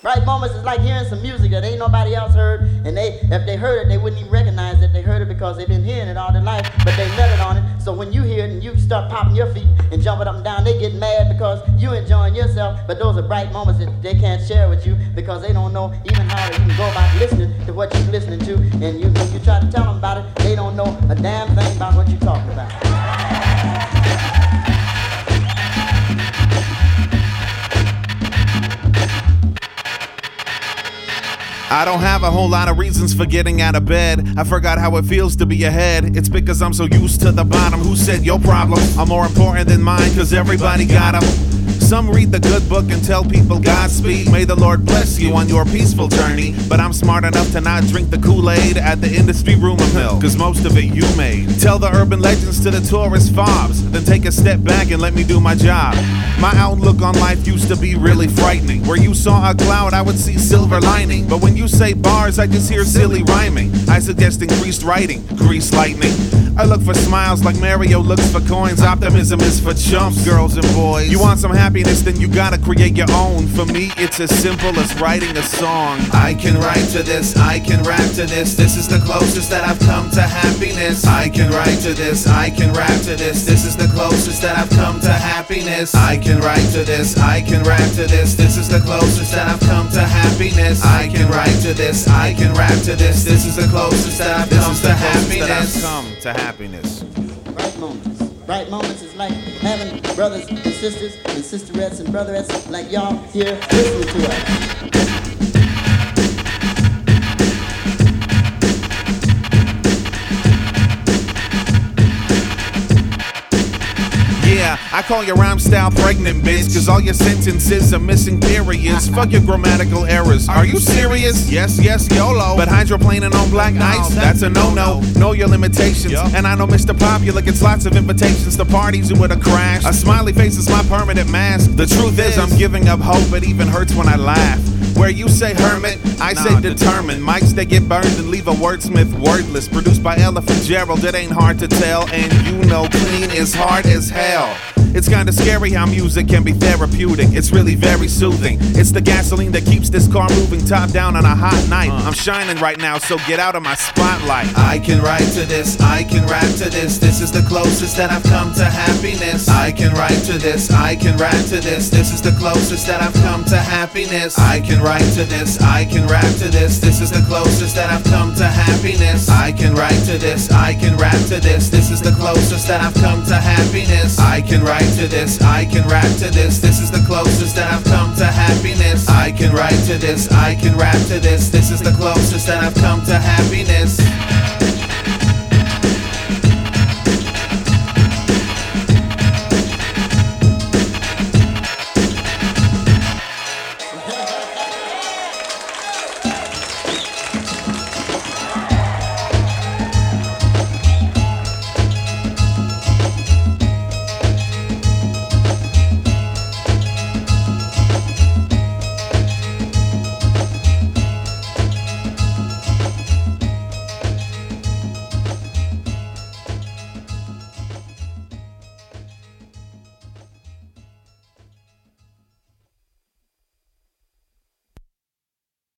Bright moments is like hearing some music that ain't nobody else heard, and they if they heard it, they wouldn't even recognize that they heard it because they've been hearing it all their life, but they nutted on it. So when you hear it and you start popping your feet and jumping up and down, they get mad because you enjoying yourself. But those are bright moments that they can't share with you because they don't know even how to even go about listening to what you're listening to. And you you try to tell them about it, they don't know a damn thing about what you're talking about. I don't have a whole lot of reasons for getting out of bed. I forgot how it feels to be ahead. It's because I'm so used to the bottom. Who said your problems are more important than mine? Cause everybody got them. Some read the good book and tell people Godspeed. May the Lord bless you on your peaceful journey. But I'm smart enough to not drink the Kool Aid at the industry rumor mill. Cause most of it you made. Tell the urban legends to the tourist fobs. Then take a step back and let me do my job. My outlook on life used to be really frightening. Where you saw a cloud, I would see silver lining. But when you say bars, I just hear silly rhyming. I suggest increased writing, grease lightning. I look for smiles like Mario looks for coins. Optimism is for chumps, girls and boys. You want some happiness, then you gotta create your own. For me, it's as simple as writing a song. I can write to this, I can rap to this. This is the closest that I've come to happiness. I can write to this, I can rap to this. This is the closest that I've come to happiness. I can write to this, I can rap to this. This is the closest that I've come to happiness. I can write to this, I can rap to this. This is the closest that I've come to happiness. Come to happiness. Bright moments. Bright moments is like having brothers and sisters and sisterettes and brotherettes like y'all here listening to us. I call your rhyme style pregnant, bitch. Cause all your sentences are missing periods. Fuck your grammatical errors. Are you serious? Yes, yes, YOLO. But hydroplaning on black ice, that's a no no. Know your limitations. And I know Mr. Popular gets lots of invitations to parties and with a crash. A smiley face is my permanent mask. The truth is, I'm giving up hope. It even hurts when I laugh. Where you say hermit, I say determined. Mics they get burned and leave a wordsmith wordless. Produced by elePHANT Gerald, it ain't hard to tell. And you know, Cleen is hard as hell. It's kinda scary how music can be therapeutic. It's really very soothing. It's the gasoline that keeps this car moving top down on a hot night. Uh. I'm shining right now, so get out of my spotlight. I can write to this, I can rap to this. This is the closest that I've come to happiness. I can write to this, I can rap to this. This is the closest that I've come to happiness. I can write to this, I can rap to this. This is the closest that I've come to happiness. I can write to this, I can rap to this. This is the closest that I've come to happiness. I can write to this, I can rap to this. This is the closest that I've come to happiness. I can write to this, I can rap to this. This is the closest that I've come to happiness.